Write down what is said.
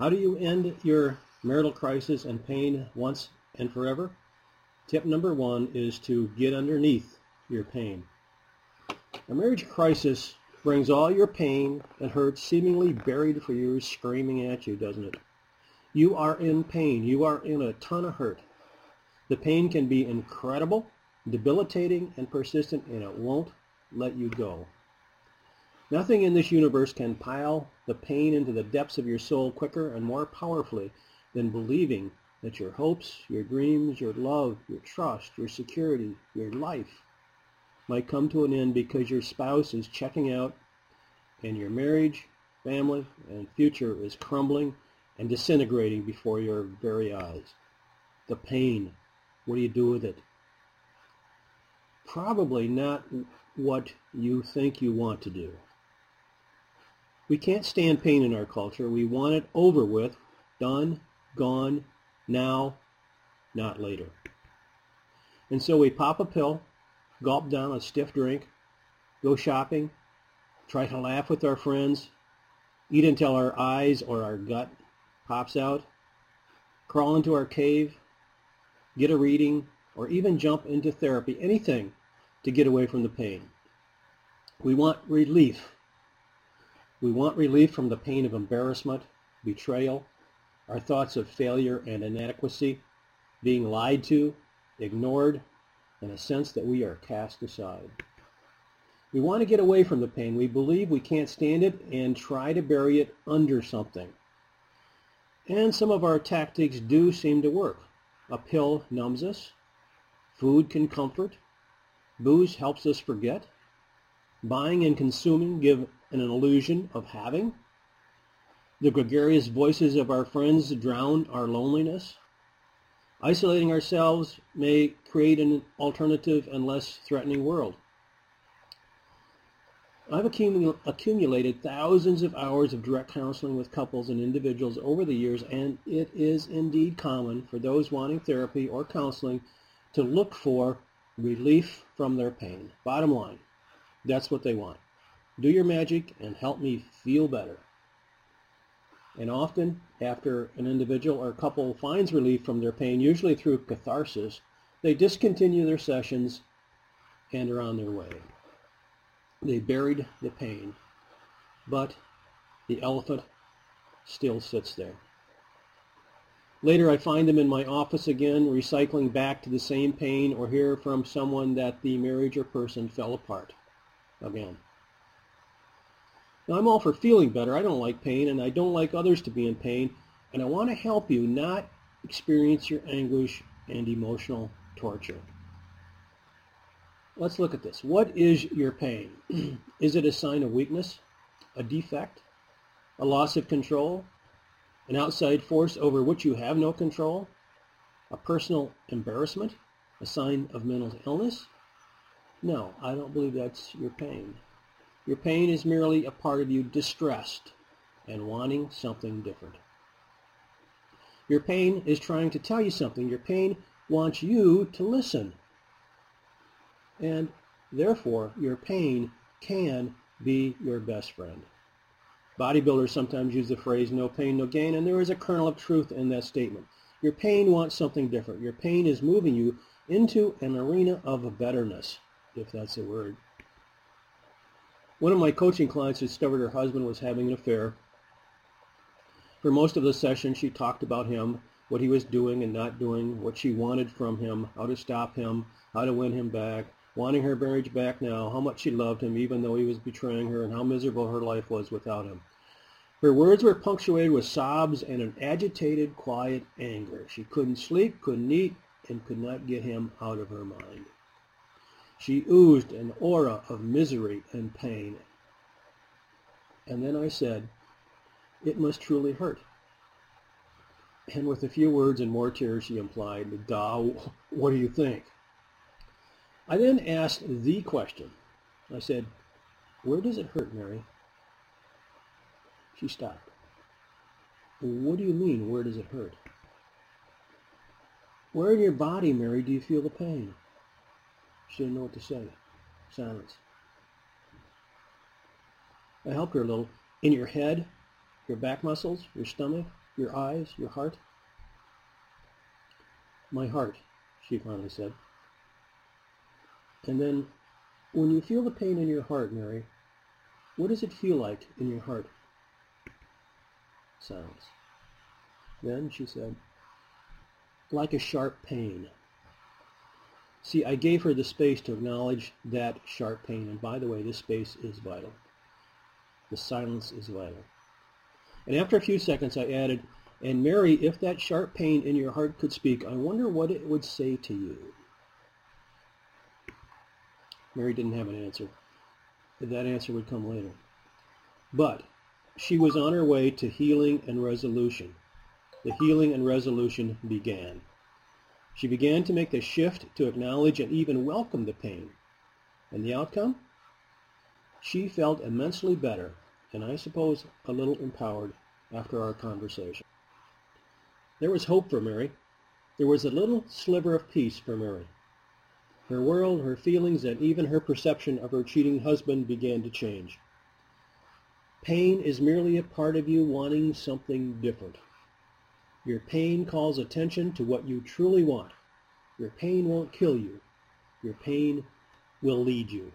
How do you end your marital crisis and pain once and forever? Tip number one is to get underneath your pain. A marriage crisis brings all your pain and hurt seemingly buried for years screaming at you, doesn't it? You are in pain. You are in a ton of hurt. The pain can be incredible, debilitating, and persistent, and it won't let you go. Nothing in this universe can pile the pain into the depths of your soul quicker and more powerfully than believing that your hopes, your dreams, your love, your trust, your security, your life might come to an end because your spouse is checking out and your marriage, family, and future is crumbling and disintegrating before your very eyes. The pain. What do you do with it? Probably not what you think you want to do. We can't stand pain in our culture. We want it over with, done, gone, now, not later. And so we pop a pill, gulp down a stiff drink, go shopping, try to laugh with our friends, eat until our eyes or our gut pops out, crawl into our cave, get a reading, or even jump into therapy, anything to get away from the pain. We want relief we want relief from the pain of embarrassment, betrayal, our thoughts of failure and inadequacy, being lied to, ignored, and a sense that we are cast aside. We want to get away from the pain. We believe we can't stand it and try to bury it under something. And some of our tactics do seem to work. A pill numbs us. Food can comfort. Booze helps us forget. Buying and consuming give an illusion of having. The gregarious voices of our friends drown our loneliness. Isolating ourselves may create an alternative and less threatening world. I've accumulated thousands of hours of direct counseling with couples and individuals over the years, and it is indeed common for those wanting therapy or counseling to look for relief from their pain. Bottom line, that's what they want. Do your magic and help me feel better. And often, after an individual or couple finds relief from their pain, usually through catharsis, they discontinue their sessions and are on their way. They buried the pain, but the elephant still sits there. Later, I find them in my office again, recycling back to the same pain, or hear from someone that the marriage or person fell apart again. Now, I'm all for feeling better. I don't like pain, and I don't like others to be in pain, and I want to help you not experience your anguish and emotional torture. Let's look at this. What is your pain? is it a sign of weakness, a defect, a loss of control, an outside force over which you have no control, a personal embarrassment, a sign of mental illness, no, I don't believe that's your pain. Your pain is merely a part of you distressed and wanting something different. Your pain is trying to tell you something. Your pain wants you to listen. And therefore, your pain can be your best friend. Bodybuilders sometimes use the phrase no pain, no gain, and there is a kernel of truth in that statement. Your pain wants something different. Your pain is moving you into an arena of betterness if that's a word. One of my coaching clients discovered her husband was having an affair. For most of the session, she talked about him, what he was doing and not doing, what she wanted from him, how to stop him, how to win him back, wanting her marriage back now, how much she loved him even though he was betraying her, and how miserable her life was without him. Her words were punctuated with sobs and an agitated, quiet anger. She couldn't sleep, couldn't eat, and could not get him out of her mind. She oozed an aura of misery and pain. And then I said, it must truly hurt. And with a few words and more tears, she implied, Duh, what do you think? I then asked the question. I said, where does it hurt, Mary? She stopped. What do you mean, where does it hurt? Where in your body, Mary, do you feel the pain? She didn't know what to say. Silence. I helped her a little. In your head, your back muscles, your stomach, Your eyes? Your heart? My heart, she finally said. And then, when you feel the pain in your heart, Mary, what does it feel like in your heart? Silence. Then she said, like a sharp pain. See, I gave her the space to acknowledge that sharp pain. And by the way, this space is vital. The silence is vital. And after a few seconds, I added, and Mary, if that sharp pain in your heart could speak, I wonder what it would say to you. Mary didn't have an answer. That answer would come later. But she was on her way to healing and resolution. The healing and resolution began. She began to make the shift to acknowledge and even welcome the pain. And the outcome? She felt immensely better, and I suppose a little empowered after our conversation. There was hope for Mary. There was a little sliver of peace for Mary. Her world, her feelings, and even her perception of her cheating husband began to change. Pain is merely a part of you wanting something different. Your pain calls attention to what you truly want. Your pain won't kill you. Your pain will lead you.